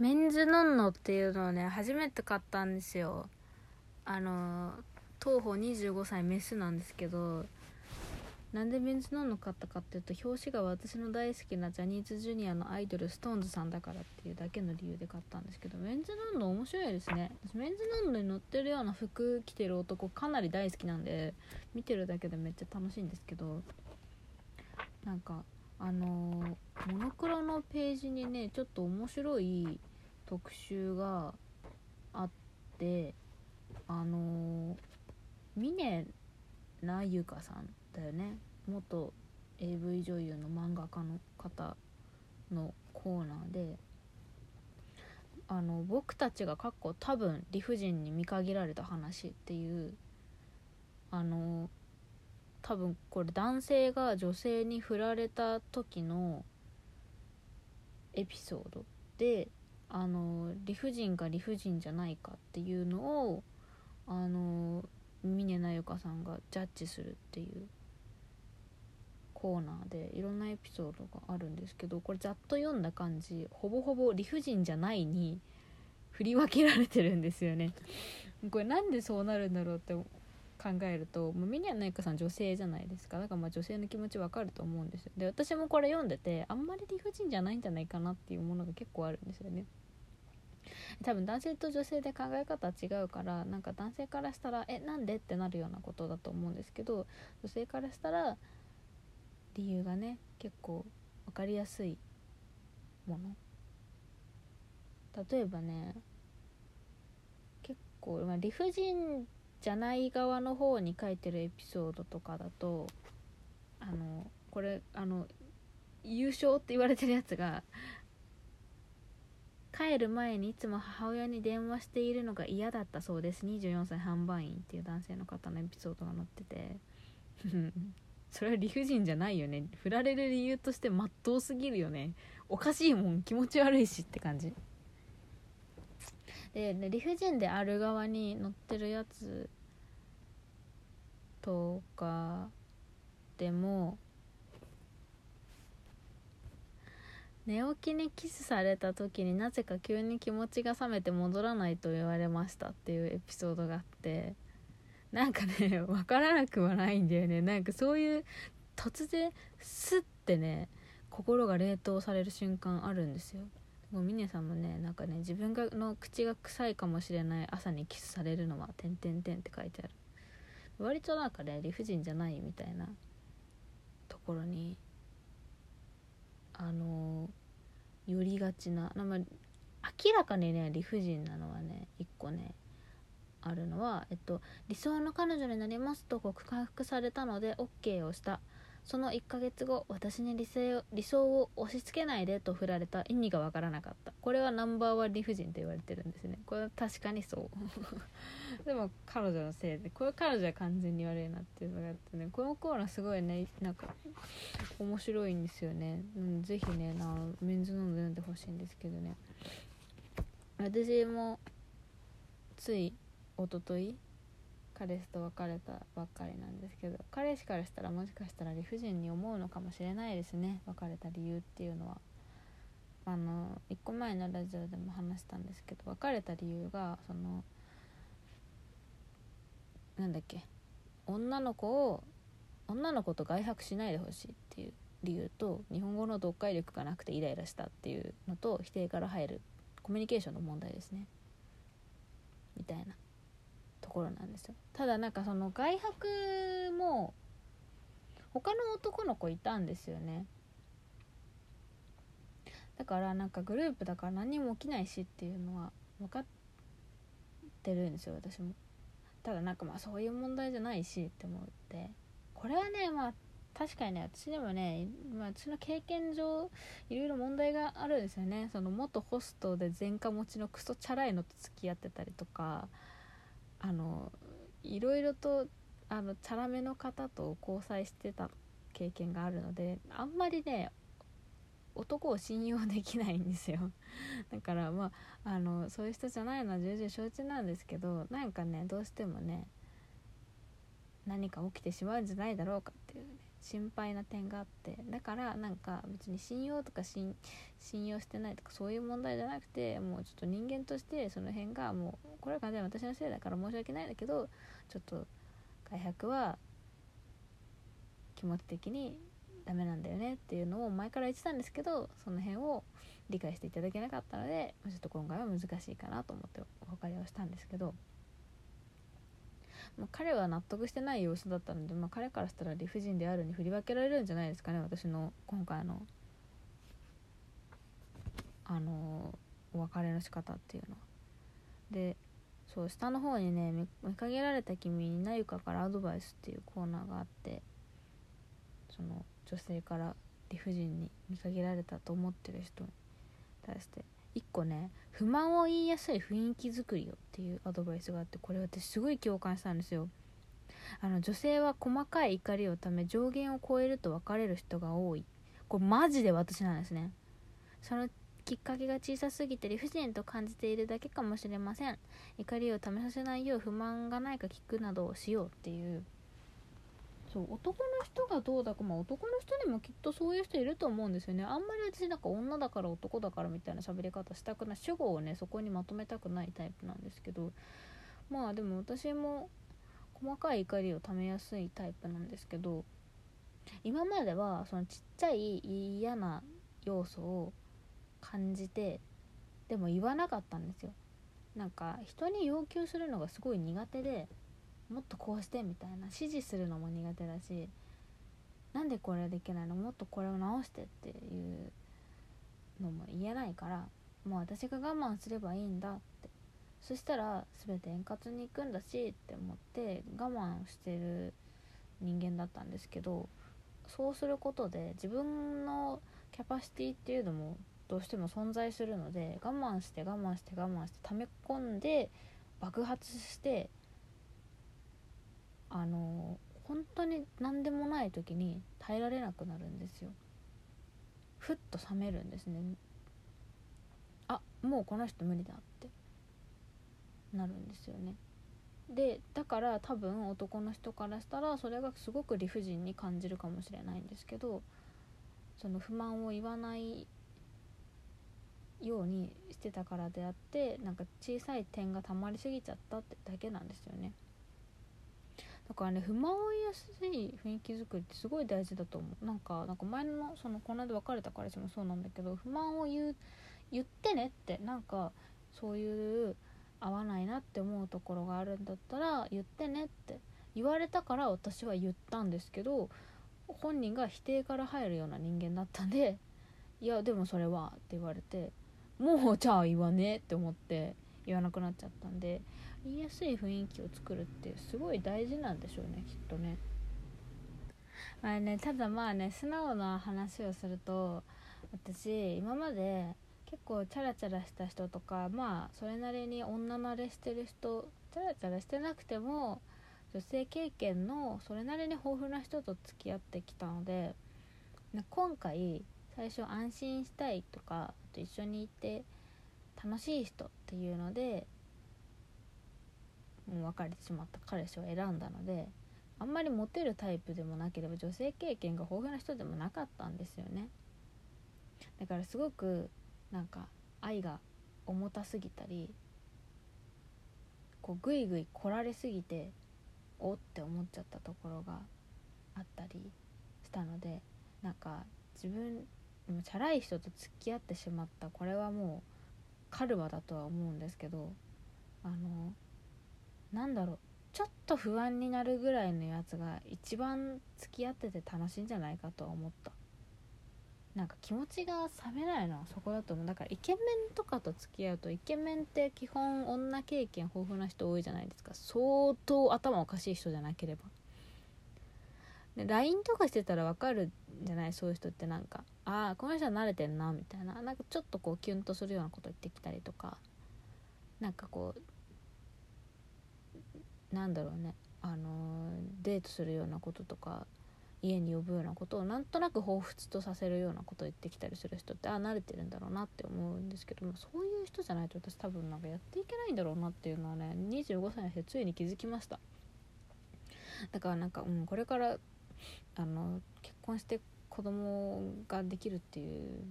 メンズノンノっていうのをね初めて買ったんですよ。あの当方25歳メスなんですけどなんでメンズノンノ買ったかっていうと表紙が私の大好きなジャニーズジュニアのアイドル SixTONES さんだからっていうだけの理由で買ったんですけどメンズノンノ面白いですね。メンズノンノに乗ってるような服着てる男かなり大好きなんで見てるだけでめっちゃ楽しいんですけどなんかあのーモノクロのページにねちょっと面白い特集があってあの、峰那由香さんだよね。元 AV 女優の漫画家の方のコーナーであの僕たちがかっこ多分理不尽に見限られた話っていうあの多分これ男性が女性に振られた時のエピソードであの理不尽か理不尽じゃないかっていうのをあの峰那由香さんがジャッジするっていうコーナーでいろんなエピソードがあるんですけどこれざっと読んだ感じほぼほぼ理不尽じゃないに振り分けられてるんですよね。これなんでそうなるんだろうって考えるともうミニアナイカさん女性じゃないですか。だからまあ女性の気持ちわかると思うんですよ。で私もこれ読んでてあんまり理不尽じゃないんじゃないかなっていうものが結構あるんですよね。多分男性と女性で考え方は違うからなんか男性からしたら「えなんで?」ってなるようなことだと思うんですけど女性からしたら理由がね結構分かりやすいもの例えばね結構、まあ、理不尽じゃない側の方に書いてるエピソードとかだとあのこれあの優勝って言われてるやつが帰る前にいつも母親に電話しているのが嫌だったそうです。24歳販売員っていう男性の方のエピソードが載ってて。それは理不尽じゃないよね。振られる理由としてまっとうすぎるよね。おかしいもん気持ち悪いしって感じ。でで理不尽である側に載ってるやつとかでも寝起きにキスされた時になぜか急に気持ちが冷めて戻らないと言われましたっていうエピソードがあってなんかね 分からなくはないんだよね。なんかそういう突然スッてね心が冷凍される瞬間あるんですよ。もう峰さんもねなんかね自分がの口が臭いかもしれない朝にキスされるのは「てんてんてん」って書いてある。割となんかね理不尽じゃないみたいなところにあの寄りがちな、まあ、明らかにね理不尽なのはね一個ねあるのは、えっと、理想の彼女になりますと告白されたので OK をした。その1ヶ月後私に理想理想を押し付けないでと振られた意味がわからなかった。これはナンバーワン理不尽と言われてるんですね。これは確かにそう。でも彼女のせいでこれ彼女は完全に悪いなっていうのがあってね。このコーナーすごいねなんか面白いんですよね、うん、ぜひねなメンズ飲んで読んでほしいんですけどね。私もつい一昨日彼氏と別れたばっかりなんですけど彼氏からしたらもしかしたら理不尽に思うのかもしれないですね別れた理由っていうのは。あの1個前のラジオでも話したんですけど別れた理由がそのなんだっけ女の子を女の子と外泊しないでほしいっていう理由と日本語の読解力がなくてイライラしたっていうのと否定から入るコミュニケーションの問題ですね。みたいな。ころなんですよ。ただなんかその外泊も他の男の子いたんですよね。だからなんかグループだから何も起きないしっていうのは分かってるんですよ私も。ただなんかまあそういう問題じゃないしって思って。これはねまあ確かにね私でもね、まあ、私の経験上いろいろ問題があるんですよね。その元ホストで前科持ちのクソチャラいのと付き合ってたりとか。あのいろいろとあのチャラめの方と交際してた経験があるのであんまりね男を信用できないんですよ。だからまああのそういう人じゃないのは重々承知なんですけどなんかねどうしてもね何か起きてしまうんじゃないだろうかっていうね。心配な点があってだからなんか別に信用とか信用してないとかそういう問題じゃなくてもうちょっと人間としてその辺がもうこれは完全に私のせいだから申し訳ないんだけどちょっと外泊は気持ち的にダメなんだよねっていうのを前から言ってたんですけどその辺を理解していただけなかったのでちょっと今回は難しいかなと思ってお別れをしたんですけど。まあ、彼は納得してない様子だったので、まあ、彼からしたら理不尽であるに振り分けられるんじゃないですかね私の今回のあのお別れの仕方っていうのは。でそう下の方にね見限られた君になゆかからアドバイスっていうコーナーがあってその女性から理不尽に見限られたと思ってる人に対して1個ね不満を言いやすい雰囲気作りよっていうアドバイスがあってこれ私すごい共感したんですよ。あの女性は細かい怒りをため上限を超えると別れる人が多い。これマジで私なんですね。そのきっかけが小さすぎて理不尽と感じているだけかもしれません。怒りをためさせないよう不満がないか聞くなどをしようっていう。そう男の人がどうだかまあ男の人にもきっとそういう人いると思うんですよね。あんまり私なんか女だから男だからみたいな喋り方したくない主語をねそこにまとめたくないタイプなんですけど。まあでも私も細かい怒りをためやすいタイプなんですけど今まではそのちっちゃい嫌な要素を感じてでも言わなかったんですよ。なんか人に要求するのがすごい苦手でもっとこうしてみたいな。指示するのも苦手だしなんでこれできないの？もっとこれを直してっていうのも言えないからもう私が我慢すればいいんだって。そしたら全て円滑にいくんだしって思って我慢してる人間だったんですけどそうすることで自分のキャパシティっていうのもどうしても存在するので我慢して我慢して我慢して溜め込んで爆発してあの本当に何でもない時に耐えられなくなるんですよ。ふっと冷めるんですね。あもうこの人無理だって。なるんですよね。でだから多分男の人からしたらそれがすごく理不尽に感じるかもしれないんですけどその不満を言わないようにしてたからであってなんか小さい点が溜まりすぎちゃったってだけなんですよね。だからね不満を言いやすい雰囲気作りってすごい大事だと思う。なんかなんか前のそのこの間別れた彼氏もそうなんだけど不満を言う言ってねってなんかそういう合わないなって思うところがあるんだったら言ってねって言われたから私は言ったんですけど本人が否定から入るような人間だったんでいやでもそれはって言われてもうじゃあ言わねえって思って言わなくなっちゃったんで言いやすい雰囲気を作るってすごい大事なんでしょうねきっとね。あねただまあね素直な話をすると私今まで結構チャラチャラした人とかまあそれなりに女慣れしてる人チャラチャラしてなくても女性経験のそれなりに豊富な人と付き合ってきたので今回最初安心したいとかあと一緒にいて楽しい人っていうのでもう別れてしまった彼氏を選んだのであんまりモテるタイプでもなければ女性経験が豊富な人でもなかったんですよね。だからすごくなんか愛が重たすぎたりこうグイグイ来られすぎておって思っちゃったところがあったりしたのでなんか自分もチャラい人と付き合ってしまったこれはもうカルマだとは思うんですけどあのなんだろう。ちょっと不安になるぐらいのやつが一番付き合ってて楽しいんじゃないかとは思った。なんか気持ちが冷めないのはそこだと思う。だからイケメンとかと付き合うとイケメンって基本女経験豊富な人多いじゃないですか。相当頭おかしい人じゃなければ。で LINE とかしてたら分かるんじゃない？そういう人ってなんかああこの人は慣れてんなみたいな。なんかちょっとこうキュンとするようなこと言ってきたりとか。なんかこうなんだろうね。あのデートするようなこととか家に呼ぶようなことをなんとなく彷彿とさせるようなことを言ってきたりする人ってああ慣れてるんだろうなって思うんですけどもそういう人じゃないと私多分なんかやっていけないんだろうなっていうのはね25歳にしてついに気づきました。だからなんか、うん、これからあの結婚して子供ができるっていう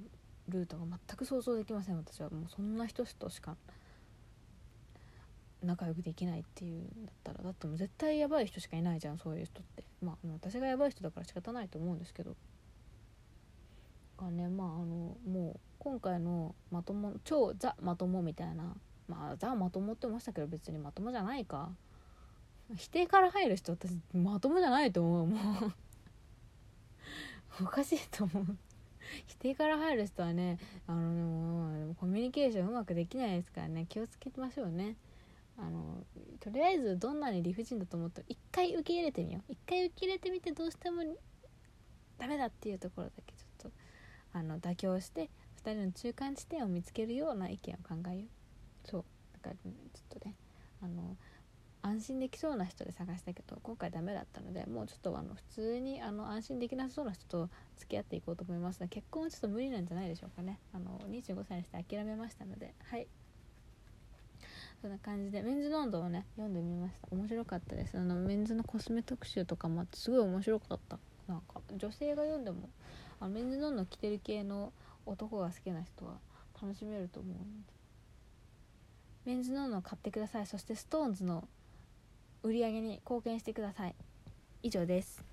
ルートが全く想像できません私は。もうそんな人としか仲良くできないっていうんだったらだってもう絶対やばい人しかいないじゃんそういう人って。まあ私がやばい人だから仕方ないと思うんですけど。がねまああのもう今回のまとも超ザまともみたいなまあザまともってましたけど別にまともじゃないか。否定から入る人私まともじゃないと思うもう。おかしいと思う。否定から入る人はねあのコミュニケーションうまくできないですからね気をつけましょうね。あのとりあえずどんなに理不尽だと思っても一回受け入れてみよう。一回受け入れてみてどうしてもダメだっていうところだけちょっとあの妥協して2人の中間地点を見つけるような意見を考えよう。そう。だから、ちょっとねあの安心できそうな人で探したけど今回ダメだったのでもうちょっとあの普通にあの安心できなさそうな人と付き合っていこうと思いますが結婚はちょっと無理なんじゃないでしょうかね。あの25歳にして諦めましたのではい。そんな感じでメンズノンドをね読んでみました。面白かったです。あのメンズのコスメ特集とかもあってすごい面白かった。なんか女性が読んでもあメンズノンド着てる系の男が好きな人は楽しめると思うので。メンズノンドを買ってください。そしてストーンズの売り上げに貢献してください。以上です。